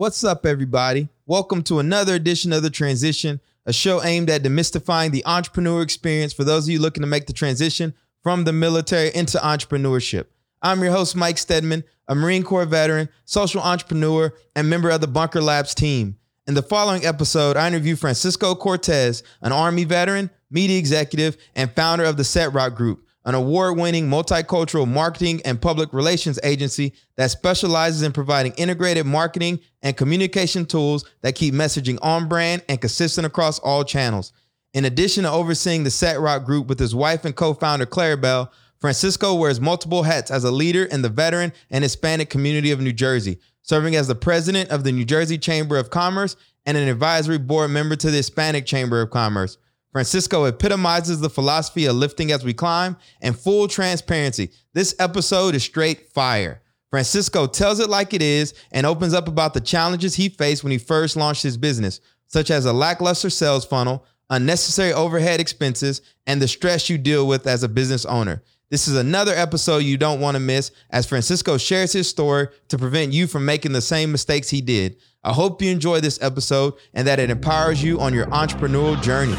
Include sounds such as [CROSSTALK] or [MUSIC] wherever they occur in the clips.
What's up, everybody? Welcome to another edition of The Transition, a show aimed at demystifying the entrepreneur experience for those of you looking to make the transition from the military into entrepreneurship. I'm your host, Mike Steadman, a Marine Corps veteran, social entrepreneur, and member of the Bunker Labs team. In the following episode, I interview Francisco Cortez, an Army veteran, media executive, and founder of the Zetroc Group, an award winning multicultural marketing and public relations agency that specializes in providing integrated marketing and communication tools that keep messaging on brand and consistent across all channels. In addition to overseeing the Zetroc Group with his wife and co founder Claribel, Francisco wears multiple hats as a leader in the veteran and Hispanic community of New Jersey, serving as the president of the New Jersey Chamber of Commerce and an advisory board member to the Hispanic Chamber of Commerce. Francisco epitomizes the philosophy of lifting as we climb and full transparency. This episode is straight fire. Francisco tells it like it is and opens up about the challenges he faced when he first launched his business, such as a lackluster sales funnel, unnecessary overhead expenses, and the stress you deal with as a business owner. This is another episode you don't want to miss as Francisco shares his story to prevent you from making the same mistakes he did. I hope you enjoy this episode and that it empowers you on your entrepreneurial journey.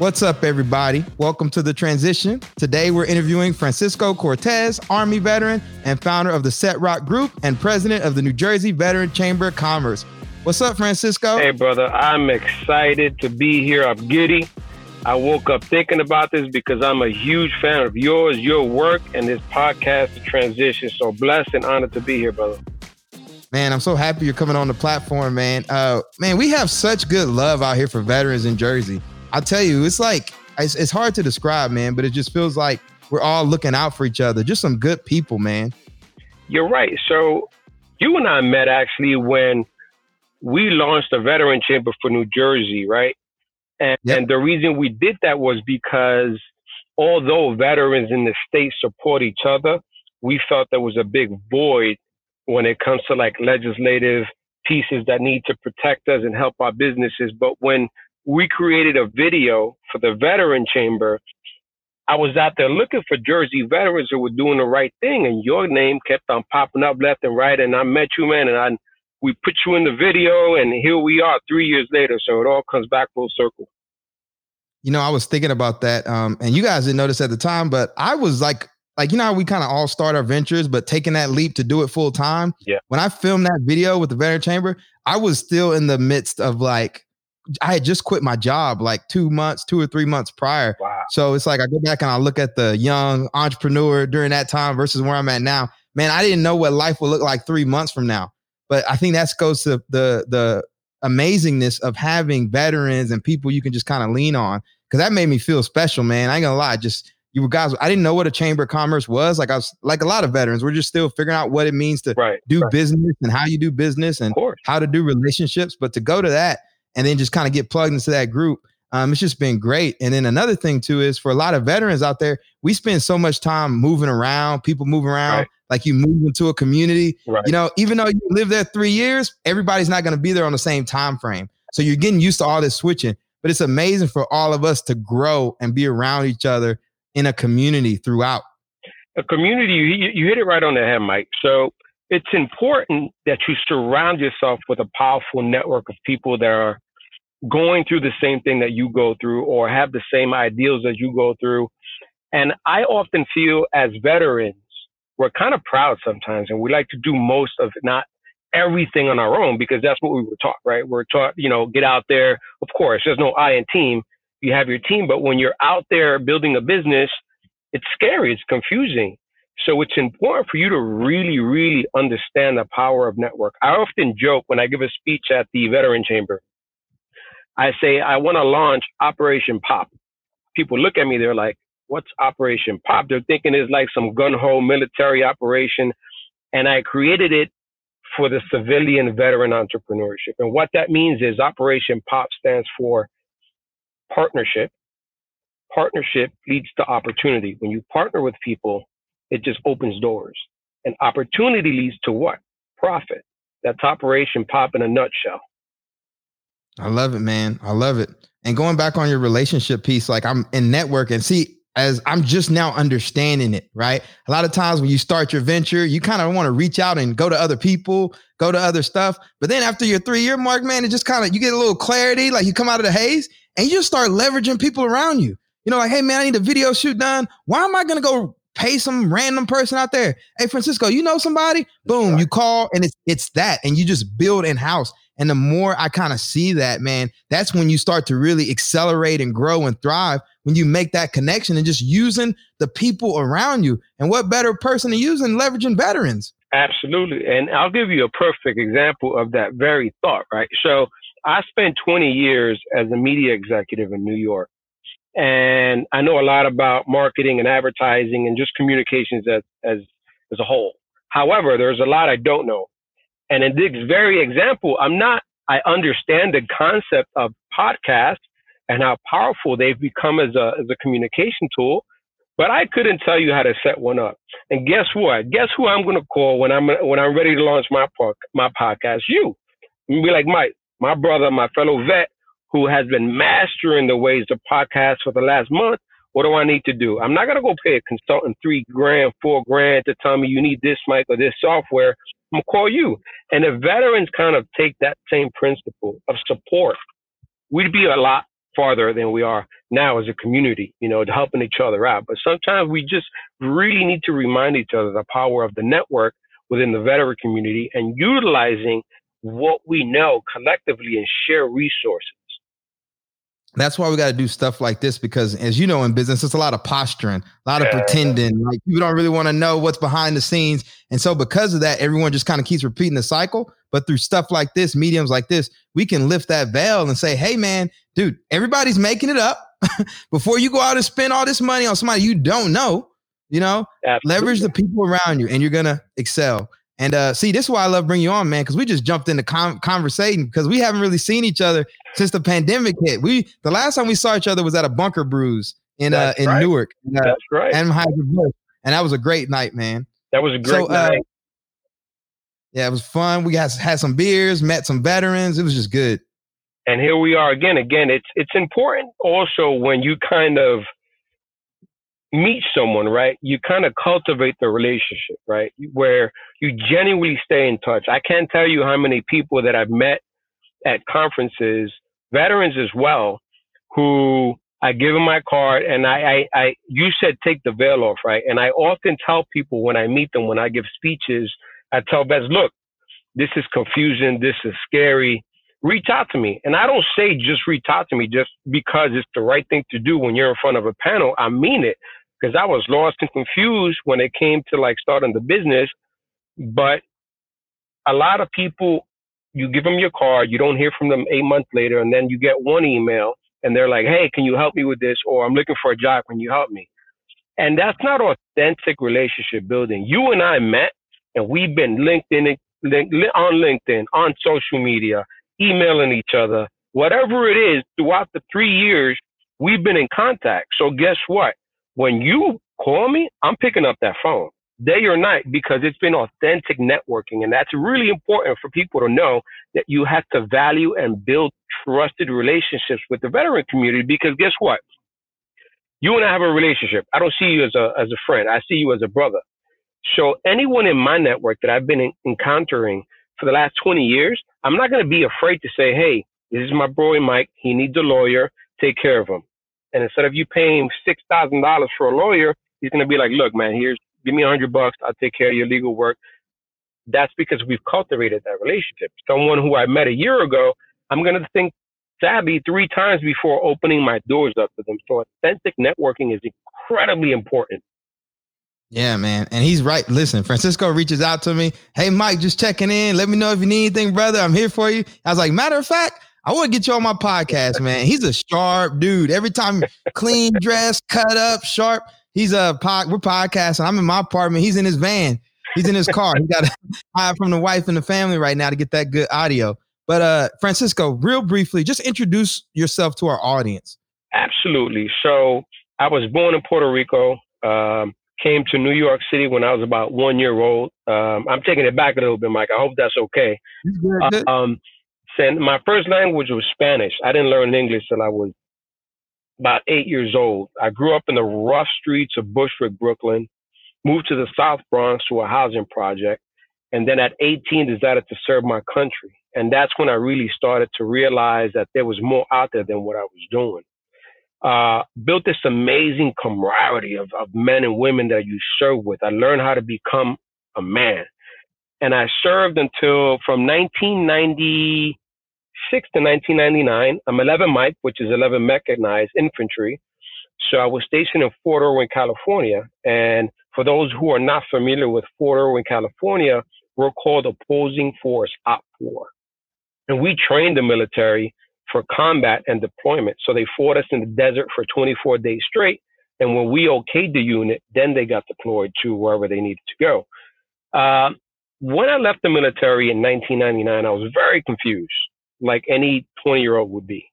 What's up, everybody? Welcome to the transition. Today, we're interviewing Francisco Cortez, Army veteran and founder of the Zetroc Group and president of the New Jersey Veteran Chamber of Commerce. What's up, Francisco? Hey, brother. I'm excited to be here. I'm giddy. I woke up thinking about this because I'm a huge fan of yours, your work, and this podcast, The Transition. So blessed and honored to be here, brother. Man, I'm so happy you're coming on the platform, man. Uh, man, we have such good love out here for veterans in Jersey. I'll tell you, it's like it's, it's hard to describe, man, but it just feels like we're all looking out for each other. Just some good people, man. You're right. So you and I met actually when we launched a veteran chamber for New Jersey, right? And, yep. and the reason we did that was because although veterans in the state support each other, we felt there was a big void when it comes to like legislative pieces that need to protect us and help our businesses. But when we created a video for the veteran chamber. I was out there looking for Jersey veterans who were doing the right thing, and your name kept on popping up left and right. And I met you, man, and I we put you in the video, and here we are three years later. So it all comes back full circle. You know, I was thinking about that, um, and you guys didn't notice at the time, but I was like, like you know, how we kind of all start our ventures, but taking that leap to do it full time. Yeah. When I filmed that video with the veteran chamber, I was still in the midst of like I had just quit my job like two months, two or three months prior. Wow. So it's like I go back and I look at the young entrepreneur during that time versus where I'm at now. Man, I didn't know what life would look like three months from now. But I think that goes to the the amazingness of having veterans and people you can just kind of lean on. Cause that made me feel special, man. I ain't gonna lie. Just you guys, I didn't know what a chamber of commerce was. Like I was like a lot of veterans, we're just still figuring out what it means to right, do right. business and how you do business and how to do relationships. But to go to that and then just kind of get plugged into that group. Um, it's just been great. And then another thing too is for a lot of veterans out there, we spend so much time moving around, people moving around, right. like you move into a community. Right. You know, even though you live there three years, everybody's not going to be there on the same time frame. So you're getting used to all this switching. But it's amazing for all of us to grow and be around each other in a community throughout. A community, you, you hit it right on the head, Mike. So it's important that you surround yourself with a powerful network of people that are going through the same thing that you go through or have the same ideals as you go through. And I often feel as veterans, we're kind of proud sometimes and we like to do most of it, not everything on our own because that's what we were taught, right? We're taught, you know, get out there. Of course, there's no I in team. You have your team, but when you're out there building a business, it's scary. It's confusing. So it's important for you to really, really understand the power of network. I often joke when I give a speech at the Veteran Chamber. I say, I want to launch Operation Pop. People look at me, they're like, what's Operation Pop? They're thinking it's like some gun ho military operation. And I created it for the civilian veteran entrepreneurship. And what that means is Operation POP stands for partnership. Partnership leads to opportunity. When you partner with people, it just opens doors. And opportunity leads to what? Profit. That's Operation Pop in a nutshell. I love it, man. I love it. And going back on your relationship piece, like I'm in network and see, as I'm just now understanding it, right? A lot of times when you start your venture, you kind of want to reach out and go to other people, go to other stuff. But then after your three year mark, man, it just kind of, you get a little clarity, like you come out of the haze and you just start leveraging people around you. You know, like, hey, man, I need a video shoot done. Why am I going to go pay some random person out there? Hey, Francisco, you know somebody? Boom, you call and it's, it's that. And you just build in house. And the more I kind of see that, man, that's when you start to really accelerate and grow and thrive when you make that connection and just using the people around you. And what better person to use than leveraging veterans? Absolutely. And I'll give you a perfect example of that very thought, right? So I spent 20 years as a media executive in New York. And I know a lot about marketing and advertising and just communications as, as, as a whole. However, there's a lot I don't know. And in this very example, I'm not, I understand the concept of podcasts and how powerful they've become as a, as a communication tool, but I couldn't tell you how to set one up. And guess what? Guess who I'm going to call when I'm, when I'm ready to launch my, my podcast? You. I'm be like, Mike, my brother, my fellow vet who has been mastering the ways of podcast for the last month. What do I need to do? I'm not going to go pay a consultant three grand, four grand to tell me you need this mic or this software. I'm gonna call you. And if veterans kind of take that same principle of support, we'd be a lot farther than we are now as a community, you know, to helping each other out. But sometimes we just really need to remind each other the power of the network within the veteran community and utilizing what we know collectively and share resources that's why we got to do stuff like this because as you know in business it's a lot of posturing a lot of pretending like people don't really want to know what's behind the scenes. And so because of that everyone just kind of keeps repeating the cycle. But through stuff like this mediums like this we can lift that veil and say hey man dude everybody's making it up [LAUGHS] before you go out and spend all this money on somebody you don't know you know? Absolutely. leverage the people around you and you're gonna excel and uh, see, this is why I love bringing you on, man, because we just jumped into com- conversation because we haven't really seen each other since the pandemic hit. We the last time we saw each other was at a Bunker Brews in uh, in right. Newark. Uh, That's right. And and that was a great night, man. That was a great so, uh, night. yeah, it was fun. We got had some beers, met some veterans. It was just good. And here we are again. Again, it's it's important also when you kind of meet someone, right? You kind of cultivate the relationship, right? Where you genuinely stay in touch. I can't tell you how many people that I've met at conferences, veterans as well, who I give them my card and I, I, I, you said take the veil off, right? And I often tell people when I meet them, when I give speeches, I tell vets, look, this is confusion. This is scary. Reach out to me. And I don't say just reach out to me just because it's the right thing to do when you're in front of a panel. I mean it because I was lost and confused when it came to like starting the business. But a lot of people, you give them your card, you don't hear from them eight months later, and then you get one email and they're like, hey, can you help me with this? Or I'm looking for a job. Can you help me? And that's not authentic relationship building. You and I met and we've been LinkedIn, on LinkedIn, on social media, emailing each other, whatever it is throughout the three years, we've been in contact. So guess what? When you call me, I'm picking up that phone day or night because it's been authentic networking. And that's really important for people to know that you have to value and build trusted relationships with the veteran community because guess what? You and I have a relationship. I don't see you as a, as a friend. I see you as a brother. So anyone in my network that I've been in, encountering for the last 20 years, I'm not going to be afraid to say, Hey, this is my boy Mike. He needs a lawyer. Take care of him. And instead of you paying six thousand dollars for a lawyer, he's gonna be like, look, man, here's give me a hundred bucks, I'll take care of your legal work. That's because we've cultivated that relationship. Someone who I met a year ago, I'm gonna think sadly three times before opening my doors up to them. So authentic networking is incredibly important. Yeah, man. And he's right. Listen, Francisco reaches out to me. Hey, Mike, just checking in. Let me know if you need anything, brother. I'm here for you. I was like, matter of fact, I want to get you on my podcast, man. He's a sharp dude. Every time clean dress, cut up, sharp. He's a pod, we're podcasting. I'm in my apartment. He's in his van. He's in his car. He got to [LAUGHS] hide from the wife and the family right now to get that good audio. But uh Francisco, real briefly, just introduce yourself to our audience. Absolutely. So I was born in Puerto Rico. Um, came to New York City when I was about one year old. Um, I'm taking it back a little bit, Mike. I hope that's okay. Um, and my first language was Spanish. I didn't learn English till I was about eight years old. I grew up in the rough streets of Bushwick, Brooklyn, moved to the South Bronx to a housing project, and then at 18 decided to serve my country. And that's when I really started to realize that there was more out there than what I was doing. Uh, built this amazing camaraderie of, of men and women that you serve with. I learned how to become a man. And I served until from 1996 to 1999. I'm 11 Mike, which is 11 mechanized infantry. So I was stationed in Fort Irwin, California. And for those who are not familiar with Fort Irwin, California, we're called Opposing Force Op 4. And we trained the military for combat and deployment. So they fought us in the desert for 24 days straight. And when we okayed the unit, then they got deployed to wherever they needed to go. Uh, when I left the military in 1999, I was very confused, like any 20 year old would be.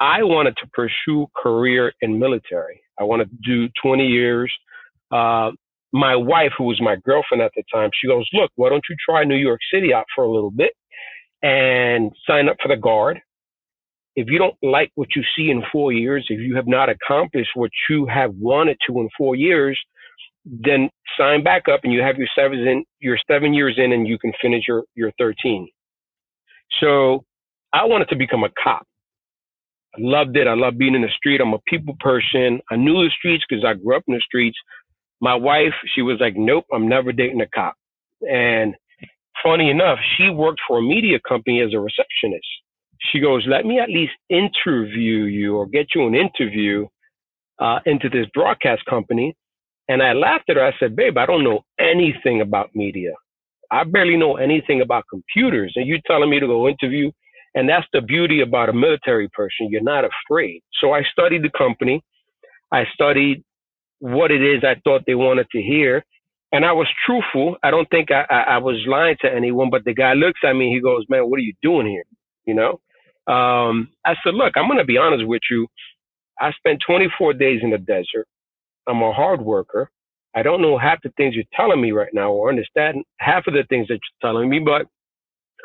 I wanted to pursue career in military. I wanted to do 20 years. Uh, my wife, who was my girlfriend at the time, she goes, "Look, why don't you try New York City out for a little bit and sign up for the guard? If you don't like what you see in four years, if you have not accomplished what you have wanted to in four years, then sign back up and you have your seven in, your seven years in, and you can finish your your 13." So I wanted to become a cop. I loved it. I love being in the street. I'm a people person. I knew the streets because I grew up in the streets. My wife, she was like, nope, I'm never dating a cop. And funny enough, she worked for a media company as a receptionist. She goes, let me at least interview you or get you an interview uh, into this broadcast company. And I laughed at her. I said, babe, I don't know anything about media. I barely know anything about computers. And you telling me to go interview and that's the beauty about a military person. You're not afraid. So I studied the company. I studied what it is I thought they wanted to hear. And I was truthful. I don't think I, I, I was lying to anyone, but the guy looks at me. He goes, man, what are you doing here? You know? Um, I said, look, I'm going to be honest with you. I spent 24 days in the desert. I'm a hard worker. I don't know half the things you're telling me right now or understand half of the things that you're telling me, but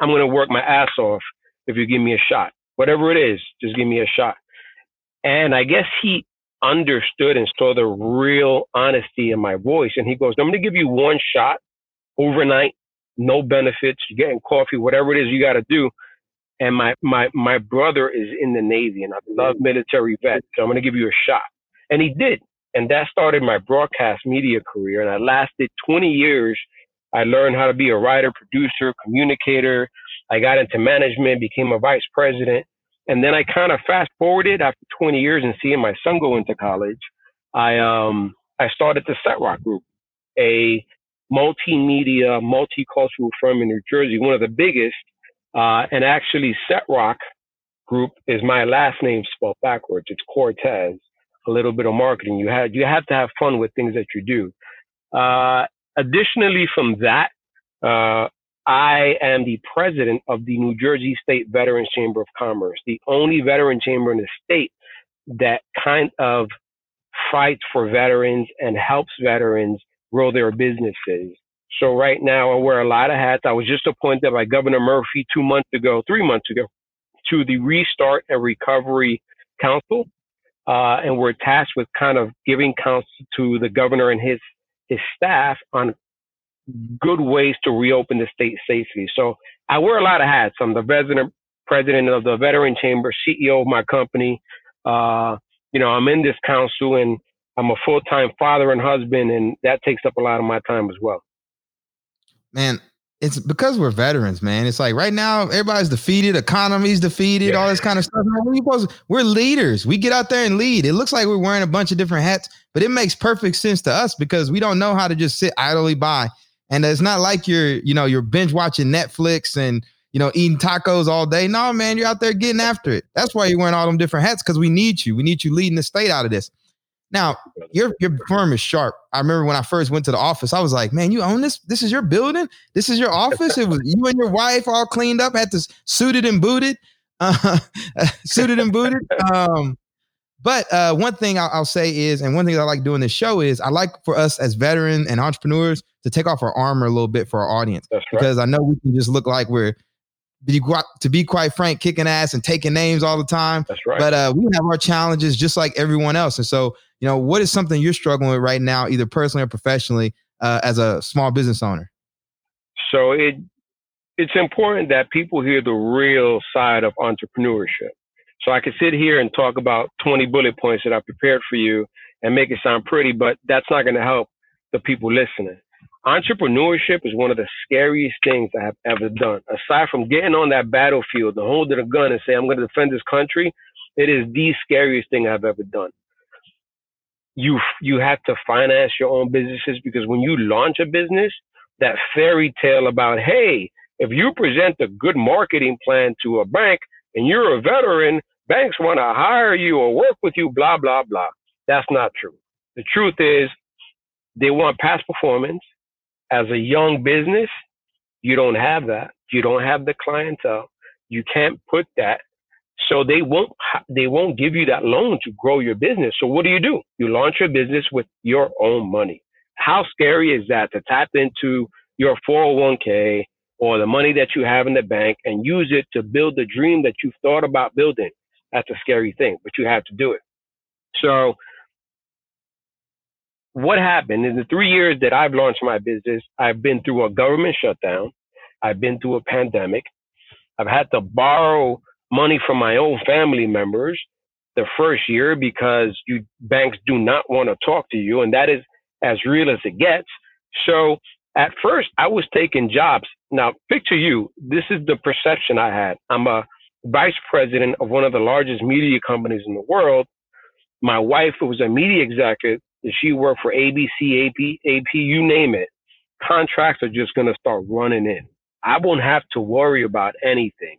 I'm going to work my ass off if you give me a shot. Whatever it is, just give me a shot. And I guess he understood and saw the real honesty in my voice. And he goes, I'm going to give you one shot overnight, no benefits, you're getting coffee, whatever it is you got to do. And my, my, my brother is in the Navy and I love military vets. So I'm going to give you a shot. And he did. And that started my broadcast media career. And I lasted 20 years. I learned how to be a writer, producer, communicator, I got into management, became a vice president. And then I kind of fast forwarded after 20 years and seeing my son go into college. I, um, I started the Zetroc Group, a multimedia, multicultural firm in New Jersey, one of the biggest. Uh, and actually, Zetroc Group is my last name spelled backwards. It's Cortez. A little bit of marketing. You have you have to have fun with things that you do. Uh, additionally, from that, uh, I am the president of the New Jersey State Veterans Chamber of Commerce, the only veteran chamber in the state that kind of fights for veterans and helps veterans grow their businesses. So right now I wear a lot of hats. I was just appointed by Governor Murphy two months ago, three months ago, to the Restart and Recovery Council. Uh, and we're tasked with kind of giving counsel to the governor and his his staff on good ways to reopen the state safely. So I wear a lot of hats. I'm the president, president of the Veteran Chamber, CEO of my company. Uh, you know, I'm in this council and I'm a full time father and husband, and that takes up a lot of my time as well. Man, it's because we're veterans, man. It's like right now everybody's defeated, economy's defeated, yeah. all this kind of stuff. Man, we're leaders. We get out there and lead. It looks like we're wearing a bunch of different hats, but it makes perfect sense to us because we don't know how to just sit idly by and it's not like you're, you know, you're binge watching Netflix and, you know, eating tacos all day. No, man, you're out there getting after it. That's why you're wearing all them different hats because we need you. We need you leading the state out of this. Now, your your firm is sharp. I remember when I first went to the office, I was like, "Man, you own this? This is your building. This is your office." It was you and your wife all cleaned up, had this suited and booted, uh, [LAUGHS] suited and booted. Um, but uh, one thing I'll, I'll, say is, and one thing I like doing this show is, I like for us as veteran and entrepreneurs to take off our armor a little bit for our audience right. because I know we can just look like we're to be quite frank, kicking ass and taking names all the time. That's right. But uh, we have our challenges just like everyone else. And so, you know, what is something you're struggling with right now, either personally or professionally, uh, as a small business owner? So it it's important that people hear the real side of entrepreneurship. So I can sit here and talk about 20 bullet points that I prepared for you and make it sound pretty, but that's not going to help the people listening. Entrepreneurship is one of the scariest things I have ever done. Aside from getting on that battlefield and holding a gun and say, I'm going to defend this country, it is the scariest thing I've ever done. You, you have to finance your own businesses because when you launch a business, that fairy tale about, hey, if you present a good marketing plan to a bank and you're a veteran, banks want to hire you or work with you, blah, blah, blah. That's not true. The truth is they want past performance. As a young business, you don't have that. You don't have the clientele. You can't put that. So they won't, they won't give you that loan to grow your business. So what do you do? You launch your business with your own money. How scary is that to tap into your 401k or the money that you have in the bank and use it to build the dream that you've thought about building? That's a scary thing, but you have to do it. So what happened in the three years that I've launched my business, I've been through a government shutdown. I've been through a pandemic. I've had to borrow money from my own family members the first year because you banks do not want to talk to you. And that is as real as it gets. So at first I was taking jobs. Now picture you, this is the perception I had. I'm a vice president of one of the largest media companies in the world. My wife was a media executive she worked for ABC, AP, AP, you name it. Contracts are just going to start running in. I won't have to worry about anything.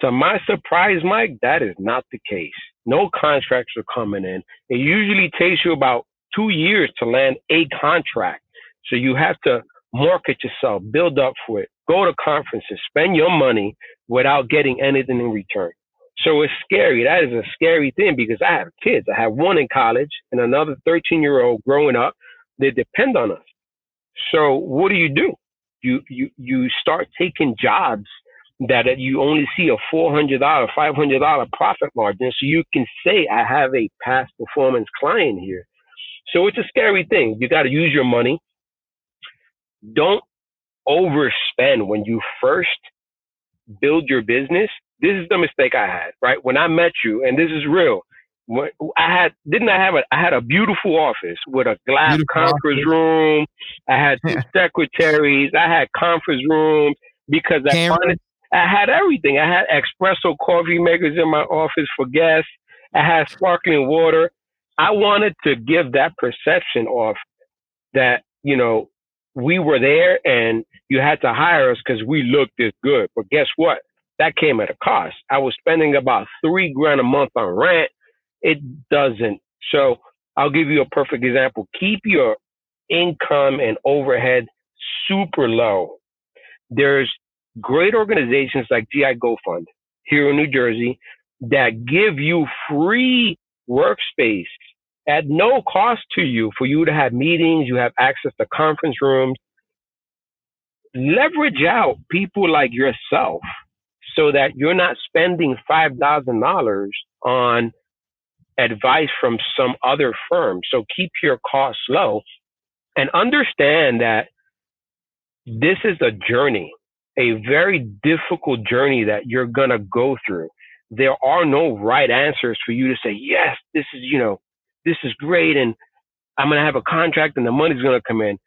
To my surprise, Mike, that is not the case. No contracts are coming in. It usually takes you about two years to land a contract. So you have to market yourself, build up for it, go to conferences, spend your money without getting anything in return. So it's scary. That is a scary thing because I have kids. I have one in college and another 13 year old growing up. They depend on us. So what do you do? You, you, you start taking jobs that you only see a $400, $500 profit margin. So you can say, I have a past performance client here. So it's a scary thing. You got to use your money. Don't overspend when you first build your business this is the mistake I had, right? When I met you, and this is real. When I had didn't I have a I had a beautiful office with a glass beautiful conference office. room. I had two [LAUGHS] secretaries. I had conference rooms because I wanted, I had everything. I had espresso coffee makers in my office for guests. I had sparkling water. I wanted to give that perception off that, you know, we were there and you had to hire us because we looked this good. But guess what? that came at a cost. I was spending about three grand a month on rent. It doesn't. So I'll give you a perfect example. Keep your income and overhead super low. There's great organizations like GI GoFund here in New Jersey that give you free workspace at no cost to you for you to have meetings, you have access to conference rooms. Leverage out people like yourself so that you're not spending $5,000 on advice from some other firm. So keep your costs low and understand that this is a journey, a very difficult journey that you're going to go through. There are no right answers for you to say, yes, this is, you know, this is great. And I'm going to have a contract and the money's going to come in.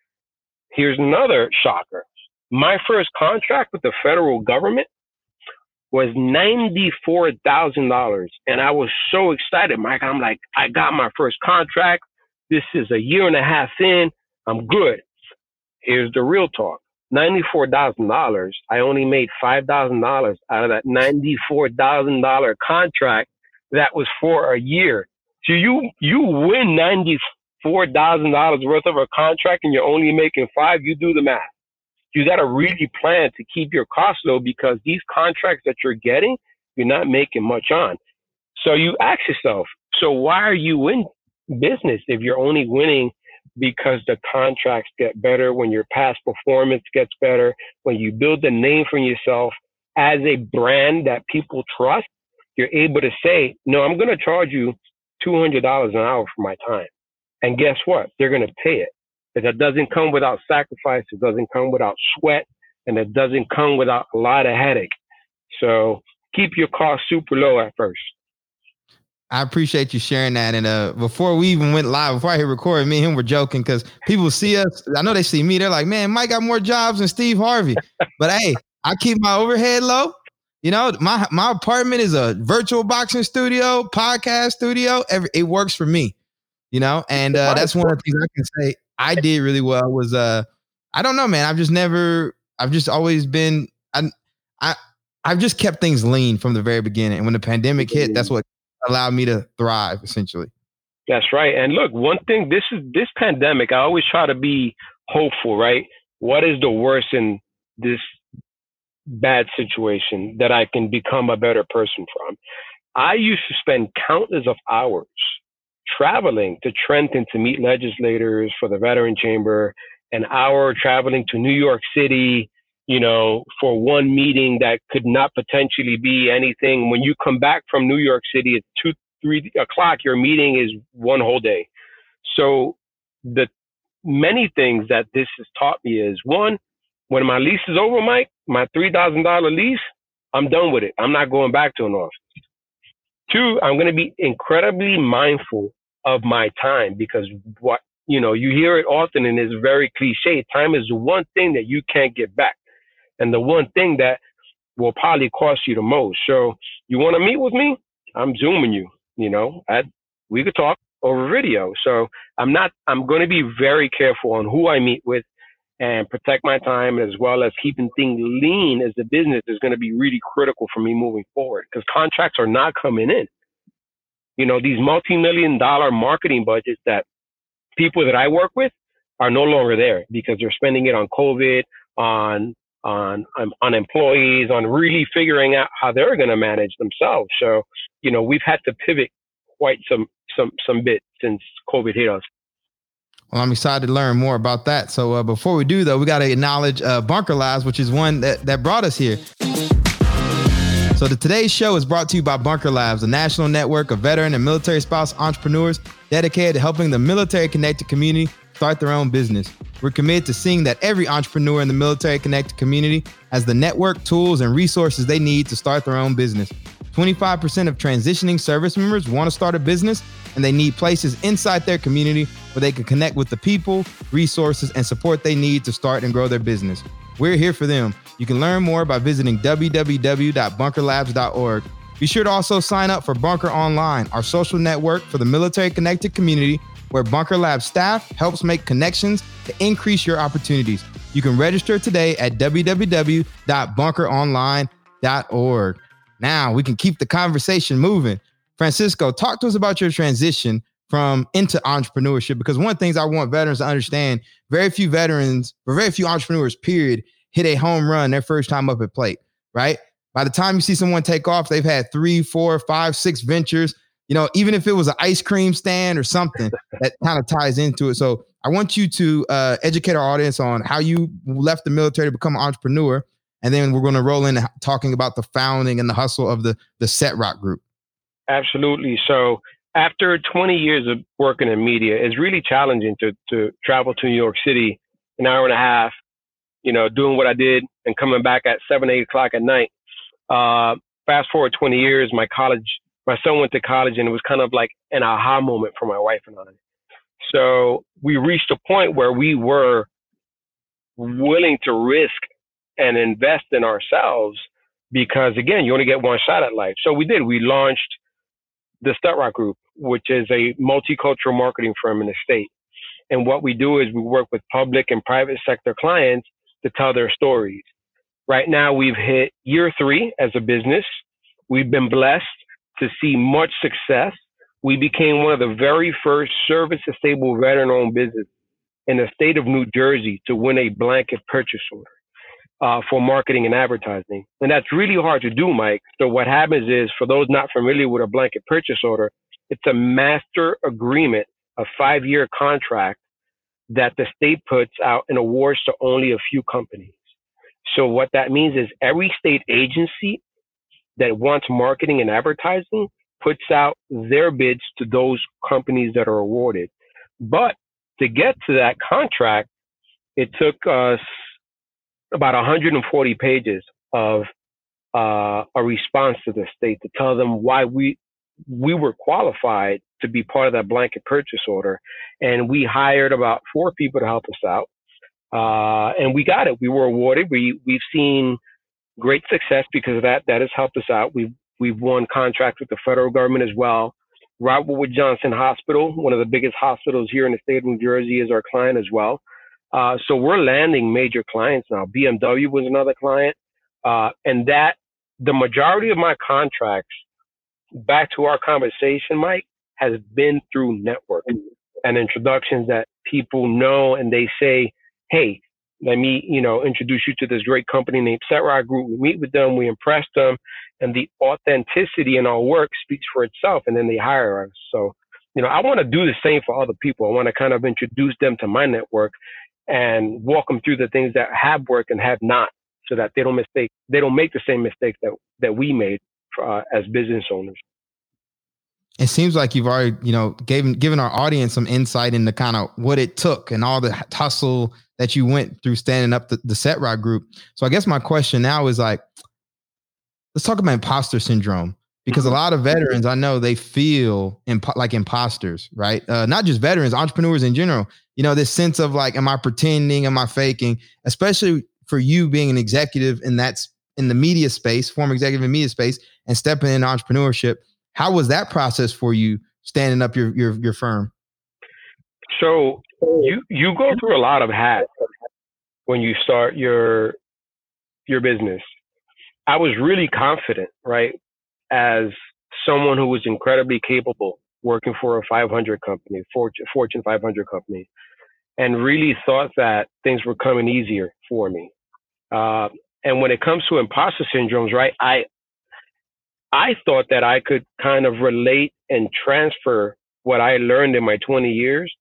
Here's another shocker. My first contract with the federal government was $94,000. And I was so excited, Mike. I'm like, I got my first contract. This is a year and a half in. I'm good. Here's the real talk. $94,000. I only made $5,000 out of that $94,000 contract that was for a year. So you, you win $94,000 worth of a contract and you're only making five. You do the math you got to really plan to keep your costs low because these contracts that you're getting, you're not making much on. So you ask yourself, so why are you in business if you're only winning because the contracts get better, when your past performance gets better, when you build a name for yourself? as a brand that people trust, you're able to say, no, I'm going to charge you $200 an hour for my time. And guess what? They're going to pay it. Because it doesn't come without sacrifice. It doesn't come without sweat and it doesn't come without a lot of headache. So keep your costs super low at first. I appreciate you sharing that. And uh, before we even went live, before I hit record, me and him were joking because people see us. I know they see me. They're like, "Man, Mike got more jobs than Steve Harvey." but hey, I keep my overhead low. You know, my my apartment is a virtual boxing studio, podcast studio. Every, it works for me. You know, and uh, that's one of the things I can say I did really well. Was uh, I don't know, man. I've just never. I've just always been. I I I've just kept things lean from the very beginning. And when the pandemic hit, that's what allowed me to thrive essentially. That's right. And look, one thing this is this pandemic, I always try to be hopeful, right? What is the worst in this bad situation that I can become a better person from? I used to spend countless of hours traveling to Trenton to meet legislators for the Veteran Chamber, an hour traveling to New York City, you know, for one meeting that could not potentially be anything. When you come back from New York City at two, three o'clock, your meeting is one whole day. So the many things that this has taught me is one, when my lease is over, Mike, my three thousand dollar lease, I'm done with it. I'm not going back to an office. Two, I'm going to be incredibly mindful of my time because what you know you hear it often and it's very cliche. Time is the one thing that you can't get back and the one thing that will probably cost you the most. So you want to meet with me? I'm zooming you. You know, at we could talk over video. So I'm not. I'm going to be very careful on who I meet with and protect my time as well as keeping things lean as a business is going to be really critical for me moving forward because contracts are not coming in. You know, these multi-million dollar marketing budgets that people that I work with are no longer there because they're spending it on COVID, on on, on, on employees, on really figuring out how they're going to manage themselves. So, you know, we've had to pivot quite some some some bit since COVID hit us. Well, I'm excited to learn more about that. So uh, before we do, though, we got to acknowledge uh, Bunker Labs, which is one that, that brought us here. So the today's show is brought to you by Bunker Labs, a national network of veteran and military spouse entrepreneurs dedicated to helping the military connected community start their own business. We're committed to seeing that every entrepreneur in the military connected community has the network, tools, and resources they need to start their own business. 25% of transitioning service members want to start a business, and they need places inside their community where they can connect with the people, resources, and support they need to start and grow their business. We're here for them. You can learn more by visiting www.bunkerlabs.org. Be sure to also sign up for Bunker Online, our social network for the military connected community where Bunker Lab staff helps make connections to increase your opportunities. You can register today at www.bunkeronline.org. Now we can keep the conversation moving. Francisco, talk to us about your transition from into entrepreneurship because one of the things I want veterans to understand, very few veterans, or very few entrepreneurs, period, hit a home run their first time up at plate, right? By the time you see someone take off, they've had three, four, five, six ventures you know, even if it was an ice cream stand or something [LAUGHS] that kind of ties into it. So I want you to uh, educate our audience on how you left the military to become an entrepreneur. And then we're going to roll in talking about the founding and the hustle of the, the Zetroc Group. Absolutely. So after 20 years of working in media, it's really challenging to, to travel to New York City an hour and a half, you know, doing what I did and coming back at seven, eight o'clock at night. Uh, fast forward 20 years, my college my son went to college and it was kind of like an aha moment for my wife and I. So we reached a point where we were willing to risk and invest in ourselves because again, you only get one shot at life. So we did. We launched the Rock Group, which is a multicultural marketing firm in the state. And what we do is we work with public and private sector clients to tell their stories. Right now, we've hit year three as a business. We've been blessed to see much success. We became one of the very first service disabled veteran owned business in the state of New Jersey to win a blanket purchase order uh, for marketing and advertising. And that's really hard to do, Mike. So what happens is, for those not familiar with a blanket purchase order, it's a master agreement, a five year contract that the state puts out and awards to only a few companies. So what that means is every state agency that wants marketing and advertising puts out their bids to those companies that are awarded. But to get to that contract, it took us about 140 pages of uh, a response to the state to tell them why we we were qualified to be part of that blanket purchase order, and we hired about four people to help us out, uh, and we got it. We were awarded. We we've seen great success because of that. That has helped us out. We've we've won contracts with the federal government as well. Robert Wood Johnson Hospital, one of the biggest hospitals here in the state of New Jersey, is our client as well. Uh, so we're landing major clients now. BMW was another client, uh, and that the majority of my contracts, back to our conversation, Mike, has been through network and introductions that people know and they say, hey, let me, you know, introduce you to this great company named Zetroc Group. We meet with them, we impress them, and the authenticity in our work speaks for itself, and then they hire us. So, you know, I want to do the same for other people. I want to kind of introduce them to my network and walk them through the things that have worked and have not, so that they don't mistake, they don't make the same mistakes that that we made uh, as business owners it seems like you've already, you know, given given our audience some insight into kind of what it took and all the hustle that you went through standing up the, the Zetroc group. So I guess my question now is like, let's talk about imposter syndrome because a mm-hmm. lot of veterans I know they feel imp- like imposters, right? Uh, not just veterans, entrepreneurs in general. You know, this sense of like, am I pretending? Am I faking? Especially for you being an executive in that's in the media space, former executive in media space, and stepping in entrepreneurship how was that process for you standing up your your your firm? So you you go through a lot of hats when you start your your business. I was really confident, right, as someone who was incredibly capable working for a 500 company, Fortune, Fortune 500 company, and really thought that things were coming easier for me. Uh, and when it comes to imposter syndromes, right, I I thought that I could kind of relate and transfer what I learned in my 20 years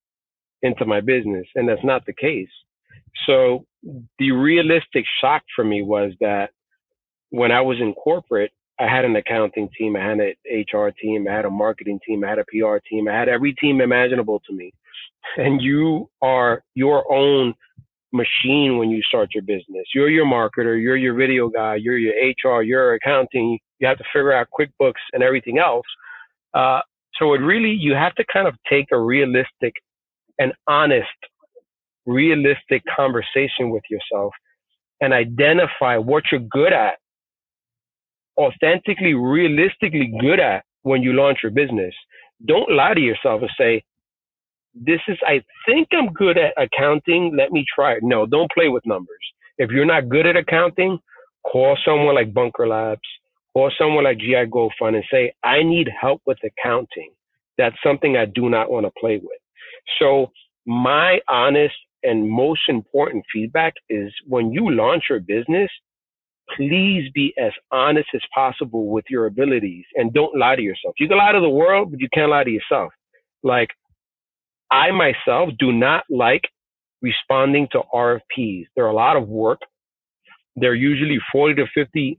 into my business, and that's not the case. So the realistic shock for me was that when I was in corporate, I had an accounting team, I had an HR team, I had a marketing team, I had a PR team, I had every team imaginable to me. And you are your own machine when you start your business. You're your marketer, you're your video guy, you're your HR, you're accounting, you have to figure out QuickBooks and everything else. Uh, so it really, you have to kind of take a realistic and honest, realistic conversation with yourself and identify what you're good at, authentically, realistically good at when you launch your business. Don't lie to yourself and say, this is, I think I'm good at accounting. Let me try it. No, don't play with numbers. If you're not good at accounting, call someone like Bunker Labs or someone like GI GoFund and say, I need help with accounting. That's something I do not want to play with. So my honest and most important feedback is when you launch your business, please be as honest as possible with your abilities and don't lie to yourself. You can lie to the world, but you can't lie to yourself. Like I myself do not like responding to RFPs. They're a lot of work. They're usually 40 to 50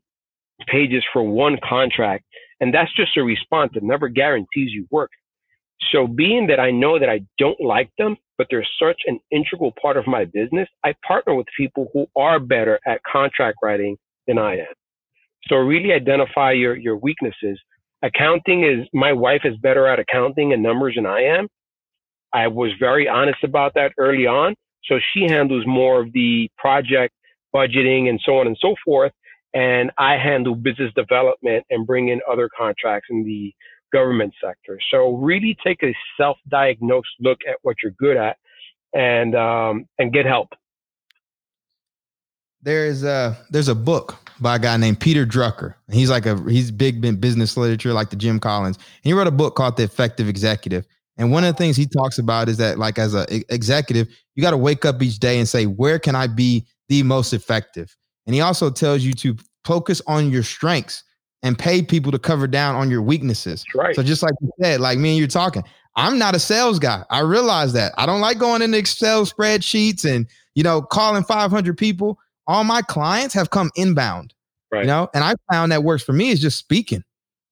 pages for one contract. And that's just a response that never guarantees you work. So being that I know that I don't like them, but they're such an integral part of my business, I partner with people who are better at contract writing than I am. So really identify your, your weaknesses. Accounting is, my wife is better at accounting and numbers than I am. I was very honest about that early on. So she handles more of the project budgeting and so on and so forth. And I handle business development and bring in other contracts in the government sector. So really take a self-diagnosed look at what you're good at and um, and get help. There's a there's a book by a guy named Peter Drucker. He's like a he's big in business literature, like the Jim Collins. And He wrote a book called The Effective Executive. And one of the things he talks about is that, like, as an executive, you got to wake up each day and say, where can I be the most effective? And he also tells you to focus on your strengths and pay people to cover down on your weaknesses. Right. So just like you said, like me and you're talking, I'm not a sales guy. I realize that. I don't like going into Excel spreadsheets and, you know, calling 500 people. All my clients have come inbound. Right. You know, and I found that works for me is just speaking,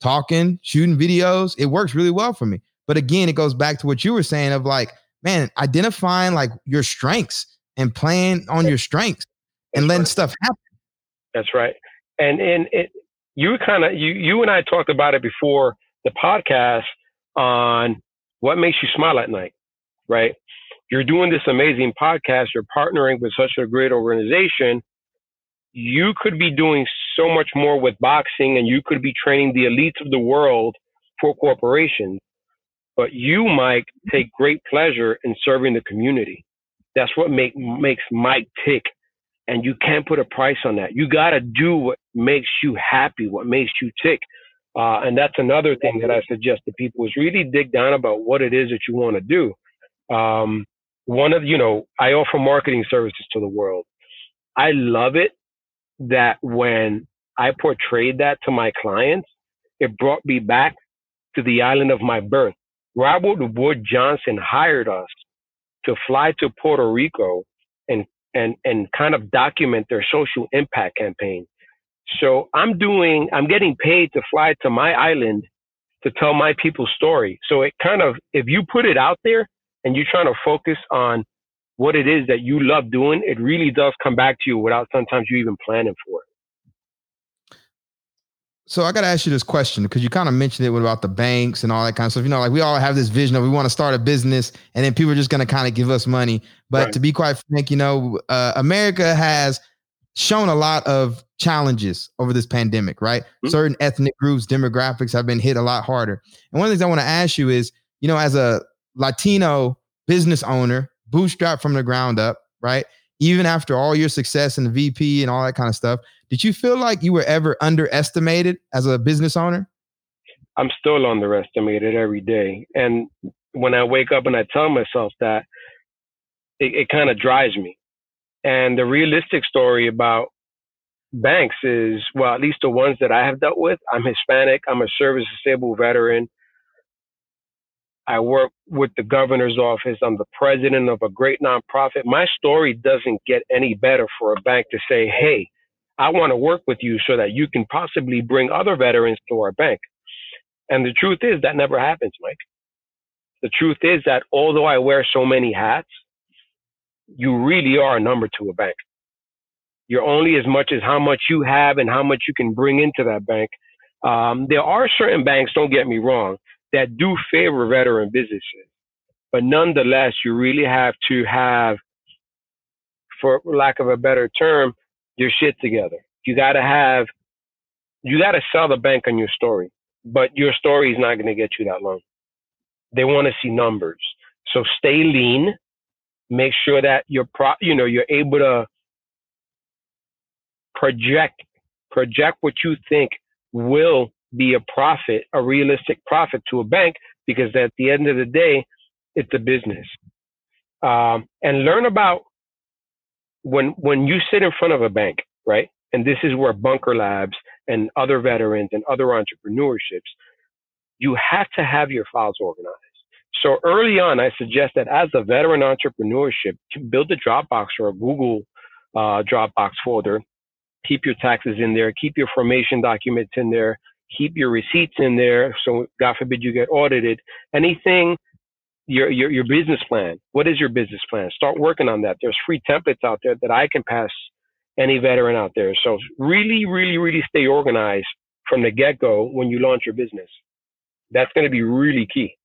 talking, shooting videos. It works really well for me. But again, it goes back to what you were saying of like, man, identifying like your strengths and playing on your strengths and That's letting right. stuff happen. That's right. And and it, you kind of you you and I talked about it before the podcast on what makes you smile at night, right? You're doing this amazing podcast. You're partnering with such a great organization. You could be doing so much more with boxing, and you could be training the elites of the world for corporations. But you, Mike, take great pleasure in serving the community. That's what make makes Mike tick and you can't put a price on that. You got to do what makes you happy, what makes you tick. Uh, and that's another thing that I suggest to people is really dig down about what it is that you want to do. Um, one of, you know, I offer marketing services to the world. I love it that when I portrayed that to my clients, it brought me back to the island of my birth. Robert Wood Johnson hired us to fly to Puerto Rico and and and kind of document their social impact campaign. So I'm doing I'm getting paid to fly to my island to tell my people's story. So it kind of if you put it out there and you're trying to focus on what it is that you love doing, it really does come back to you without sometimes you even planning for it. So I got to ask you this question because you kind of mentioned it about the banks and all that kind of stuff. You know, like we all have this vision of we want to start a business, and then people are just going to kind of give us money. But Right. to be quite frank, you know, uh, America has shown a lot of challenges over this pandemic, right? Mhm. Certain ethnic groups, demographics have been hit a lot harder. And one of the things I want to ask you is, you know, as a Latino business owner, bootstrap from the ground up, right? Even after all your success in the VP and all that kind of stuff, did you feel like you were ever underestimated as a business owner? I'm still underestimated every day. And when I wake up and I tell myself that, it, it kind of drives me. And the realistic story about banks is, well, at least the ones that I have dealt with, I'm Hispanic, I'm a service disabled veteran. I work with the governor's office. I'm the president of a great nonprofit. My story doesn't get any better for a bank to say, hey, I want to work with you so that you can possibly bring other veterans to our bank. And the truth is that never happens, Mike. The truth is that although I wear so many hats, you really are a number to a bank. You're only as much as how much you have and how much you can bring into that bank. Um, there are certain banks, don't get me wrong, that do favor veteran businesses. But nonetheless, you really have to have, for lack of a better term, your shit together. You got to have, you got to sell the bank on your story, but your story is not going to get you that loan. They want to see numbers. So stay lean. Make sure that you're pro, you know, you're able to project, project what you think will be a profit, a realistic profit to a bank, because at the end of the day, it's a business. Um, and learn about when when you sit in front of a bank, right? And this is where Bunker Labs and other veterans and other entrepreneurships, you have to have your files organized. So early on, I suggest that as a veteran entrepreneurship, build a Dropbox or a Google uh, Dropbox folder, keep your taxes in there, keep your formation documents in there, keep your receipts in there. So God forbid you get audited. Anything, your, your, your business plan. What is your business plan? Start working on that. There's free templates out there that I can pass any veteran out there. So really, really, really stay organized from the get go when you launch your business. That's going to be really key.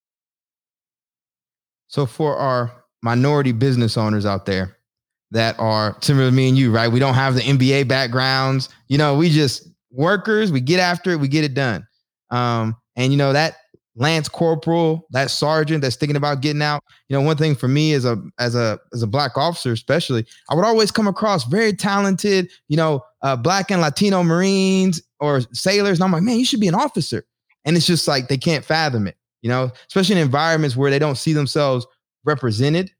So for our minority business owners out there that are similar to me and you, right? We don't have the MBA backgrounds. You know, we just workers, we get after it, we get it done. Um, and you know, that Lance Corporal, that sergeant that's thinking about getting out. You know, one thing for me as a as a as a black officer, especially, I would always come across very talented, you know, uh, black and Latino Marines or sailors, and I'm like, man, you should be an officer. And it's just like they can't fathom it, you know, especially in environments where they don't see themselves represented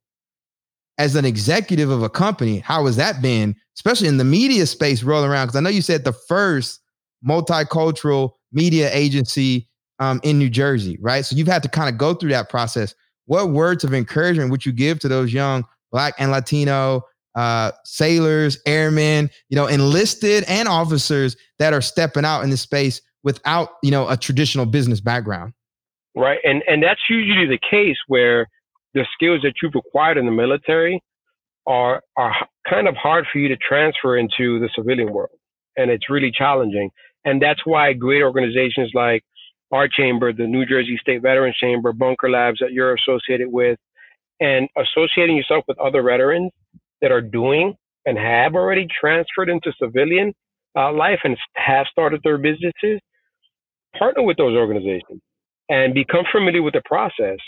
as an executive of a company. How has that been, especially in the media space rolling around? Because I know you said the first multicultural media agency um, in New Jersey, right? So you've had to kind of go through that process. What words of encouragement would you give to those young Black and Latino uh, sailors, airmen, you know, enlisted and officers that are stepping out in this space without, you know, a traditional business background. Right. And and that's usually the case where the skills that you've acquired in the military are are kind of hard for you to transfer into the civilian world. And it's really challenging. And that's why great organizations like our chamber, the New Jersey State Veterans Chamber, Bunker Labs that you're associated with, and associating yourself with other veterans that are doing and have already transferred into civilian uh, life and have started their businesses, partner with those organizations and become familiar with the process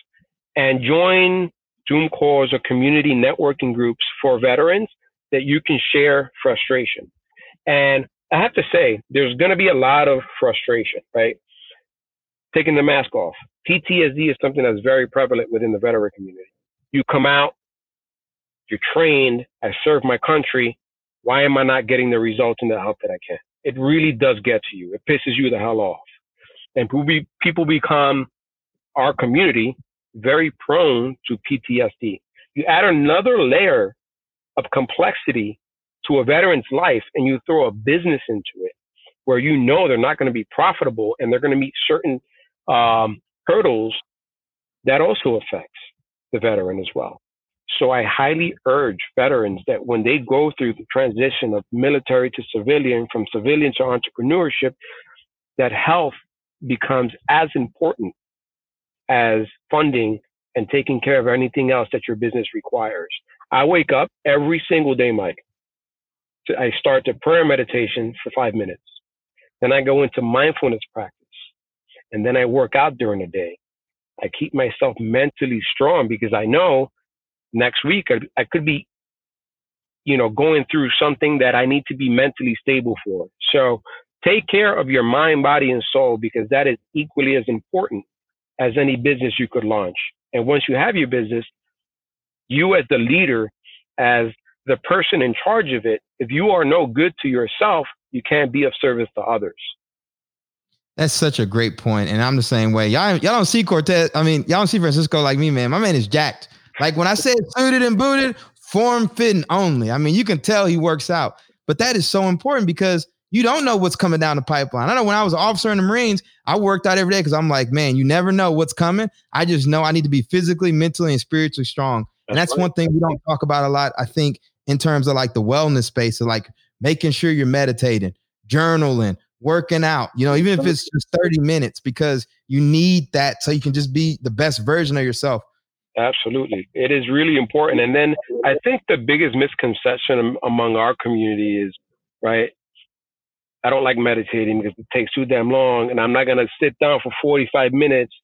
and join Zoom calls or community networking groups for veterans that you can share frustration. And I have to say, there's going to be a lot of frustration, right? Taking the mask off. PTSD is something that's very prevalent within the veteran community. You come out, you're trained, I serve my country. Why am I not getting the results and the help that I can? It really does get to you. It pisses you the hell off. And people become our community very prone to PTSD. You add another layer of complexity to a veteran's life and you throw a business into it where you know they're not going to be profitable and they're going to meet certain um, hurdles, that also affects the veteran as well. So I highly urge veterans that when they go through the transition of military to civilian, from civilian to entrepreneurship, that health becomes as important as funding and taking care of anything else that your business requires. I wake up every single day, Mike. I start the prayer meditation for five minutes. Then I go into mindfulness practice. And then I work out during the day. I keep myself mentally strong because I know next week I, I could be, you know, going through something that I need to be mentally stable for. So take care of your mind, body, and soul because that is equally as important as any business you could launch. And once you have your business, you as the leader, as the person in charge of it, if you are no good to yourself, you can't be of service to others. That's such a great point, and I'm the same way. Y'all, y'all don't see Cortez. I mean, y'all don't see Francisco like me, man. My man is jacked. Like when I said suited and booted, form fitting only. I mean, you can tell he works out. But that is so important because you don't know what's coming down the pipeline. I know when I was an officer in the Marines, I worked out every day because I'm like, man, you never know what's coming. I just know I need to be physically, mentally, and spiritually strong. That's and that's right. one thing we don't talk about a lot, I think, in terms of like the wellness space of like making sure you're meditating, journaling, working out, you know, even if it's just 30 minutes, because you need that so you can just be the best version of yourself. Absolutely. It is really important. And then I think the biggest misconception among our community is, right, I don't like meditating because it takes too damn long and I'm not to sit down for 45 minutes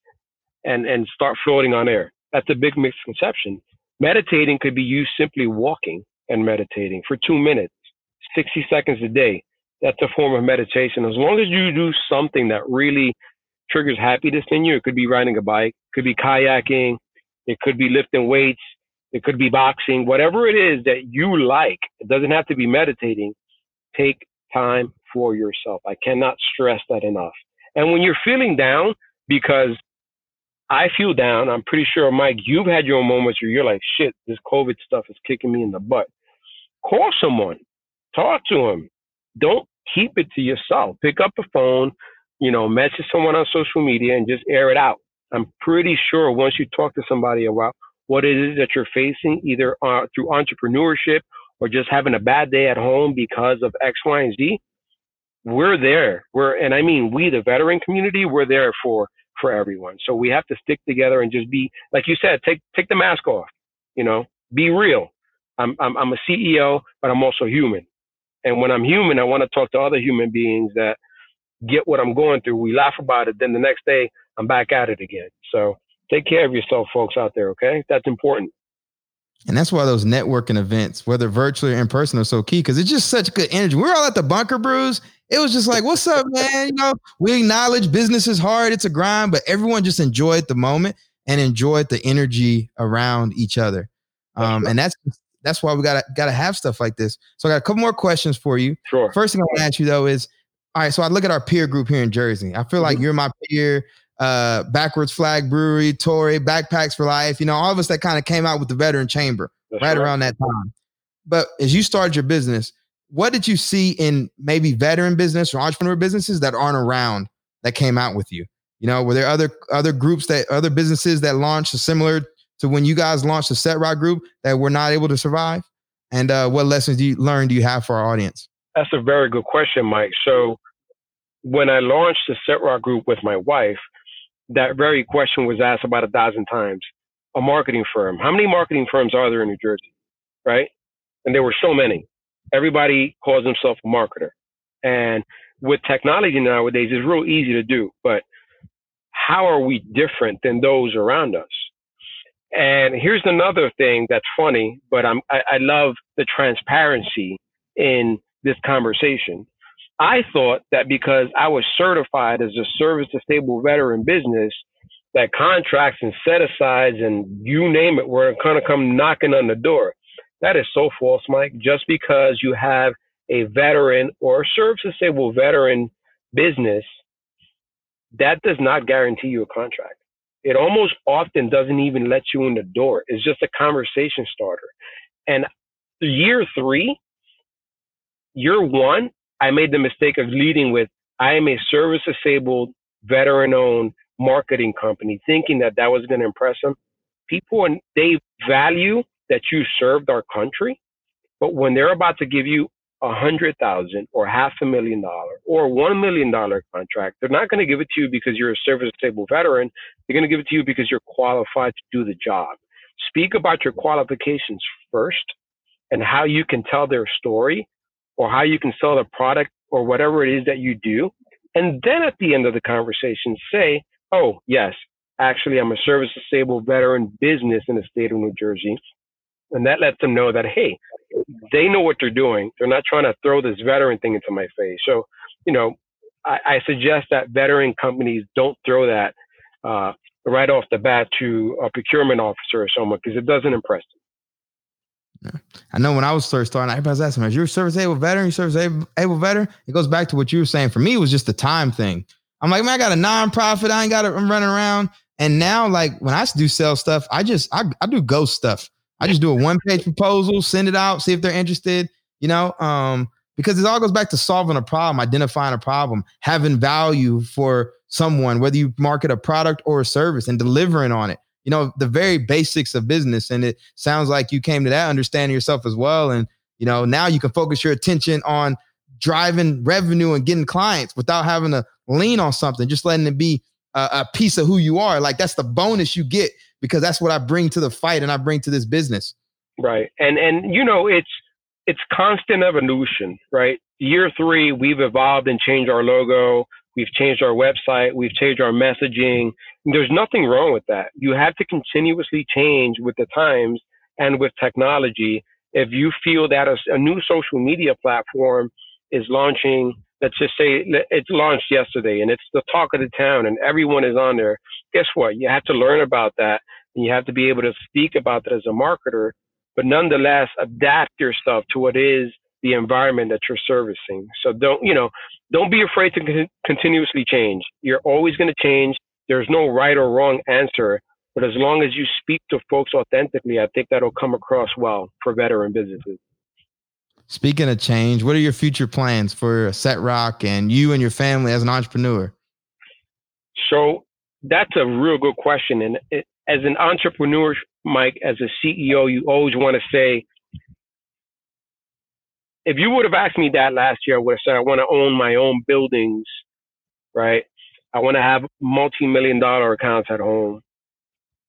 and, and start floating on air. That's a big misconception. Meditating could be used simply walking and meditating for two minutes, 60 seconds a day. That's a form of meditation. As long as you do something that really triggers happiness in you, it could be riding a bike, it could be kayaking, it could be lifting weights, it could be boxing, whatever it is that you like. It doesn't have to be meditating. Take time for yourself. I cannot stress that enough. And when you're feeling down, because I feel down, I'm pretty sure, Mike, you've had your moments where you're like, shit, this COVID stuff is kicking me in the butt. Call someone, talk to them. Don't keep it to yourself. Pick up the phone, you know, message someone on social media and just air it out. I'm pretty sure once you talk to somebody about what it is that you're facing, either uh, through entrepreneurship or just having a bad day at home because of X, Y, and Z, we're there. We're, and I mean, we, the veteran community, we're there for, for everyone. So we have to stick together and just be, like you said, take, take the mask off, you know, be real. I'm, I'm, I'm a CEO, but I'm also human. And when I'm human, I want to talk to other human beings that get what I'm going through. We laugh about it. Then the next day, I'm back at it again. So take care of yourself, folks out there. Okay. That's important. And that's why those networking events, whether virtually or in person, are so key because it's just such good energy. We are all at the Bunker Brews. It was just like, what's up, man? You know, we acknowledge business is hard, it's a grind, but everyone just enjoyed the moment and enjoyed the energy around each other. Um, and that's that's why we gotta gotta have stuff like this. So I got a couple more questions for you. Sure. First thing I want to ask you though is, all right, so I look at our peer group here in Jersey. I feel like mm-hmm. you're my peer uh, Backwards Flag Brewery, Tory, Backpacks for Life, you know, all of us that kind of came out with the veteran chamber That's right, right, around that time. but as you started your business, what did you see in maybe veteran business or entrepreneur businesses that aren't around that came out with you? You know, were there other other groups that other businesses that launched similar to when you guys launched the Zetroc Group that were not able to survive? And uh, what lessons do you learn do you have for our audience? That's a very good question, Mike. So when I launched the Zetroc Group with my wife, that very question was asked about a thousand times. A marketing firm. How many marketing firms are there in New Jersey? Right? And there were so many. Everybody calls himself a marketer. And with technology nowadays, it's real easy to do. But how are we different than those around us? And here's another thing that's funny, but I'm, I, I love the transparency in this conversation. I thought that because I was certified as a service disabled veteran business, that contracts and set asides and you name it were going to come knocking on the door. That is so false, Mike. Just because you have a veteran or a service disabled veteran business, that does not guarantee you a contract. It almost often doesn't even let you in the door. It's just a conversation starter. And year three, year one, I made the mistake of leading with, I am a service disabled, veteran owned marketing company, thinking that that was going to impress them. People, and they value that you served our country, but when they're about to give you a hundred thousand or half a million dollar or one million dollar contract, they're not going to give it to you because you're a service disabled veteran. They're going to give it to you because you're qualified to do the job. Speak about your qualifications first and how you can tell their story or how you can sell the product or whatever it is that you do. And then at the end of the conversation, say, oh, yes, actually, I'm a service disabled veteran business in the state of New Jersey. And that lets them know that, hey, they know what they're doing. They're not trying to throw this veteran thing into my face. So, you know, I, I suggest that veteran companies don't throw that uh, right off the bat to a procurement officer or someone because it doesn't impress them. I know when I was first starting, I everybody's asking me, "You're a service able veteran? You service able, able veteran?" It goes back to what you were saying. For me, it was just the time thing. I'm like, man, I got a nonprofit. I ain't got to. I'm running around. And now, like when I do sell stuff, I just I, I do ghost stuff. I just do a one page proposal, send it out, see if they're interested, you know, um, because it all goes back to solving a problem, identifying a problem, having value for someone, whether you market a product or a service and delivering on it. You know, the very basics of business. And it sounds like you came to that understanding yourself as well. And, you know, now you can focus your attention on driving revenue and getting clients without having to lean on something, just letting it be a, a piece of who you are. Like that's the bonus you get because that's what I bring to the fight and I bring to this business. Right. And and you know, it's it's constant evolution, right? Year 3 we've evolved and changed our logo, we've changed our website, we've changed our messaging. There's nothing wrong with that. You have to continuously change with the times and with technology. If you feel that a, a new social media platform is launching let's just say it launched yesterday and it's the talk of the town and everyone is on there. Guess what? You have to learn about that and you have to be able to speak about that as a marketer, but nonetheless adapt yourself to what is the environment that you're servicing. So don't, you know, don't be afraid to con- continuously change. You're always going to change. There's no right or wrong answer. But as long as you speak to folks authentically, I think that'll come across well for veteran businesses. Speaking of change, what are your future plans for Zetroc and you and your family as an entrepreneur? So that's a real good question. And it, as an entrepreneur, Mike, as a CEO, you always want to say, if you would have asked me that last year, I would have said, I want to own my own buildings, right? I want to have multi million dollar accounts at home.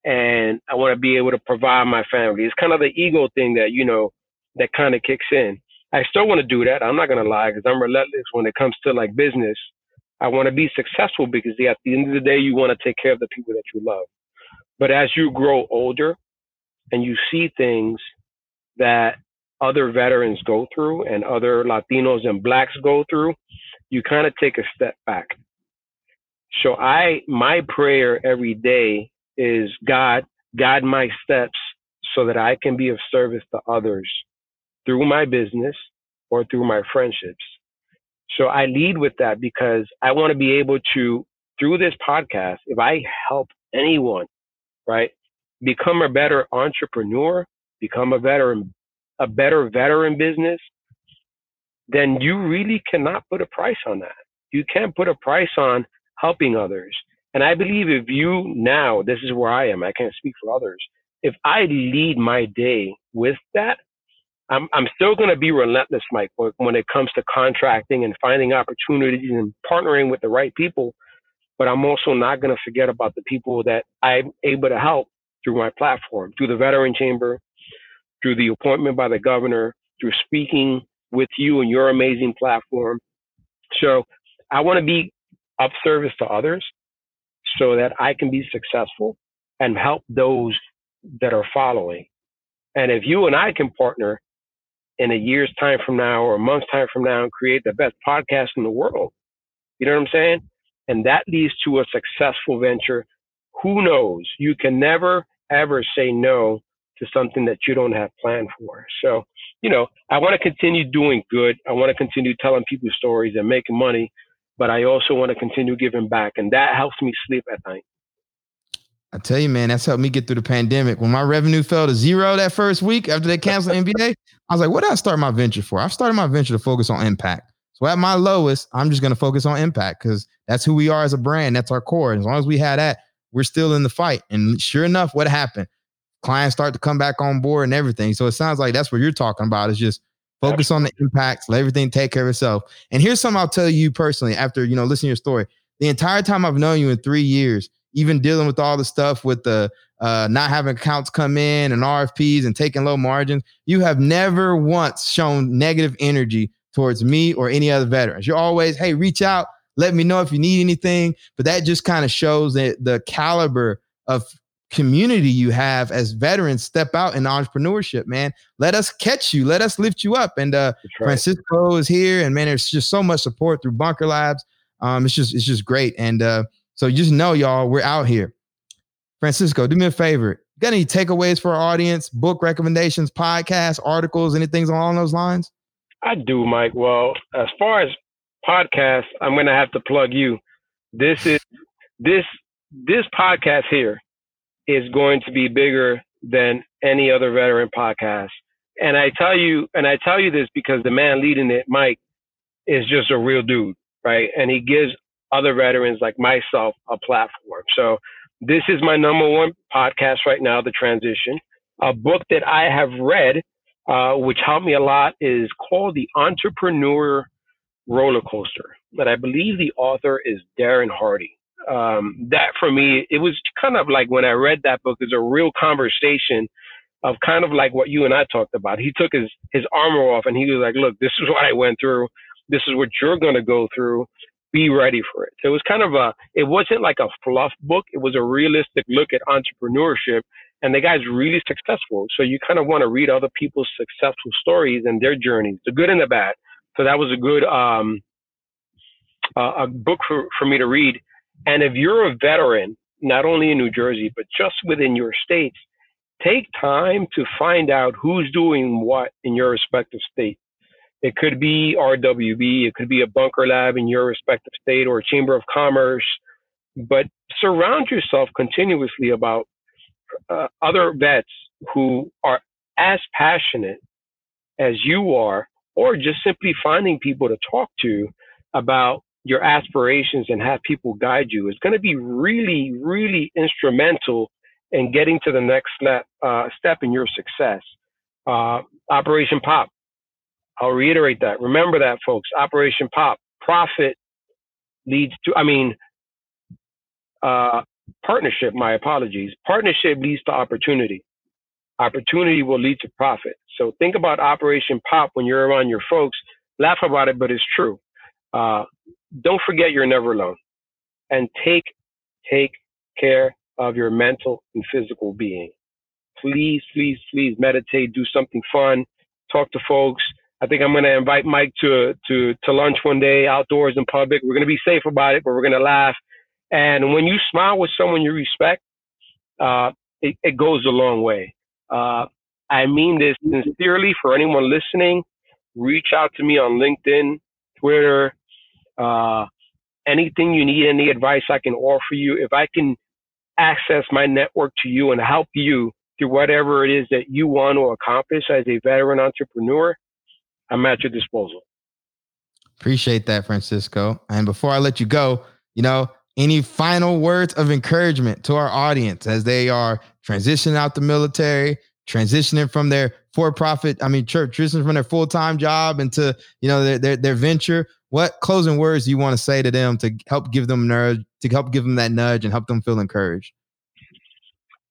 And I want to be able to provide my family. It's kind of the ego thing that, you know, that kind of kicks in. I still want to do that. I'm not going to lie because I'm relentless when it comes to like business. I want to be successful because at the end of the day, you want to take care of the people that you love. But as you grow older and you see things that other veterans go through and other Latinos and blacks go through, you kind of take a step back. So I, my prayer every day is God, guide my steps so that I can be of service to others through my business or through my friendships. So I lead with that because I want to be able to, through this podcast, if I help anyone, right, become a better entrepreneur, become a better a better veteran business, then you really cannot put a price on that. You can't put a price on helping others. And I believe if you now, this is where I am, I can't speak for others. If I lead my day with that, I'm, I'm still going to be relentless, Mike, when it comes to contracting and finding opportunities and partnering with the right people. But I'm also not going to forget about the people that I'm able to help through my platform, through the Veteran Chamber, through the appointment by the governor, through speaking with you and your amazing platform. So I want to be of service to others so that I can be successful and help those that are following. And if you and I can partner in a year's time from now or a month's time from now and create the best podcast in the world, you know what I'm saying? And that leads to a successful venture. Who knows? You can never, ever say no to something that you don't have planned for. So, you know, I want to continue doing good. I want to continue telling people stories and making money, but I also want to continue giving back. And that helps me sleep at night. I tell you, man, that's helped me get through the pandemic. When my revenue fell to zero that first week after they canceled NBA, I was like, what did I start my venture for? I started my venture to focus on impact. So at my lowest, I'm just going to focus on impact because that's who we are as a brand. That's our core. And as long as we have that, we're still in the fight. And sure enough, what happened? Clients start to come back on board and everything. So it sounds like that's what you're talking about is just focus on the impacts, let everything take care of itself. And here's something I'll tell you personally after, you know, listening to your story. The entire time I've known you in three years, even dealing with all the stuff with the uh, not having accounts come in and RFPs and taking low margins, you have never once shown negative energy towards me or any other veterans. You're always, hey, reach out, let me know if you need anything. But that just kind of shows that the caliber of community you have as veterans step out in entrepreneurship, man. Let us catch you, let us lift you up. And uh right. Francisco is here, and man, there's just so much support through Bunker Labs. Um, it's just it's just great. And uh, so just know, y'all, we're out here. Francisco, do me a favor. Got any takeaways for our audience? Book recommendations, podcasts, articles, anything along those lines? I do, Mike. Well, as far as podcasts, I'm going to have to plug you. This is this this podcast here is going to be bigger than any other veteran podcast. And I tell you, and I tell you this because the man leading it, Mike, is just a real dude, right? And he gives other veterans like myself a platform. So this is my number one podcast right now, The Transition. A book that I have read uh, which helped me a lot, is called The Entrepreneur Roller Coaster. But I believe the author is Darren Hardy. Um, that for me, it was kind of like when I read that book, is a real conversation of kind of like what you and I talked about. He took his, his armor off and he was like, look, this is what I went through. This is what you're going to go through. Be ready for it. So it was kind of a, it wasn't like a fluff book. It was a realistic look at entrepreneurship and the guy's really successful. So you kind of want to read other people's successful stories and their journeys, the good and the bad. So that was a good um, uh, a book for, for me to read. And if you're a veteran, not only in New Jersey, but just within your states, take time to find out who's doing what in your respective state. It could be RWB, it could be a bunker lab in your respective state or a chamber of commerce, but surround yourself continuously about uh, other vets who are as passionate as you are, or just simply finding people to talk to about your aspirations and have people guide you is going to be really, really instrumental in getting to the next step, uh, step in your success. Uh, Operation Pop. I'll reiterate that. Remember that, folks. Operation Pop. Profit leads to, I mean, uh, partnership, my apologies. Partnership leads to opportunity. Opportunity will lead to profit. So think about Operation Pop when you're around your folks. Laugh about it, but it's true. Uh, don't forget you're never alone. And take, take care of your mental and physical being. Please, please, please meditate, do something fun, talk to folks. I think I'm going to invite Mike to, to, to lunch one day outdoors in public. We're going to be safe about it, but we're going to laugh and when you smile with someone you respect, uh, it, it, goes a long way. Uh, I mean this sincerely for anyone listening. Reach out to me on LinkedIn, Twitter, uh, anything you need, any advice I can offer you. If I can access my network to you and help you to whatever it is that you want to accomplish as a veteran entrepreneur, I'm at your disposal. Appreciate that, Francisco. And before I let you go, you know, any final words of encouragement to our audience as they are transitioning out the military, transitioning from their for-profit, I mean, church, transitioning from their full-time job into, you know, their, their, their venture. What closing words do you want to say to them to help give them nudge, to help give them that nudge and help them feel encouraged?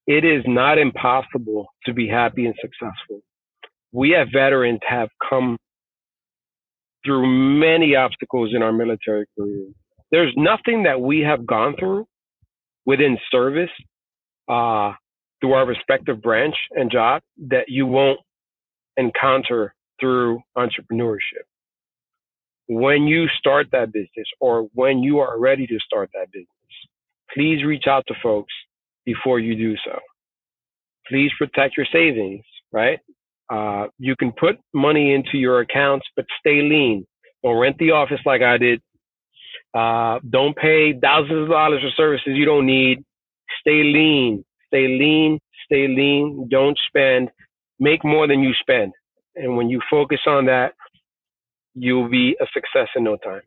It is not impossible to be happy and successful. We as veterans have come through many obstacles in our military career. There's nothing that we have gone through within service uh, through our respective branch and job that you won't encounter through entrepreneurship. When you start that business or when you are ready to start that business, please reach out to folks before you do so. Please protect your savings, right? Uh, you can put money into your accounts, but stay lean. Don't rent the office like I did. Uh, don't pay thousands of dollars for services you don't need. Stay lean. Stay lean. Stay lean. Don't spend. Make more than you spend. And when you focus on that, you'll be a success in no time.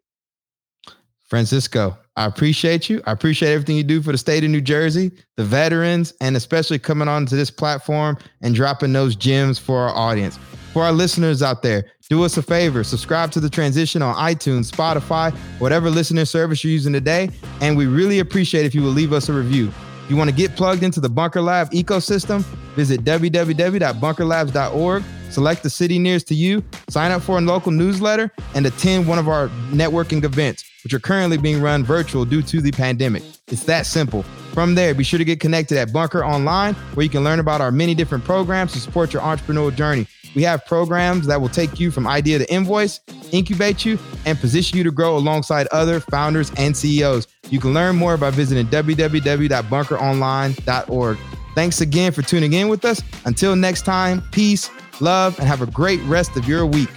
Francisco, I appreciate you. I appreciate everything you do for the state of New Jersey, the veterans, and especially coming onto this platform and dropping those gems for our audience. For our listeners out there, do us a favor subscribe to the transition on iTunes, Spotify, whatever listening service you're using today. And we really appreciate if you will leave us a review. If you want to get plugged into the Bunker Lab ecosystem, visit www.bunkerlabs.org select the city nearest to you, sign up for a local newsletter, and attend one of our networking events, which are currently being run virtual due to the pandemic. It's that simple. From there, be sure to get connected at Bunker Online, where you can learn about our many different programs to support your entrepreneurial journey. We have programs that will take you from idea to invoice, incubate you, and position you to grow alongside other founders and CEOs. You can learn more by visiting www.bunkeronline.org. Thanks again for tuning in with us. Until next time, peace, love, and have a great rest of your week.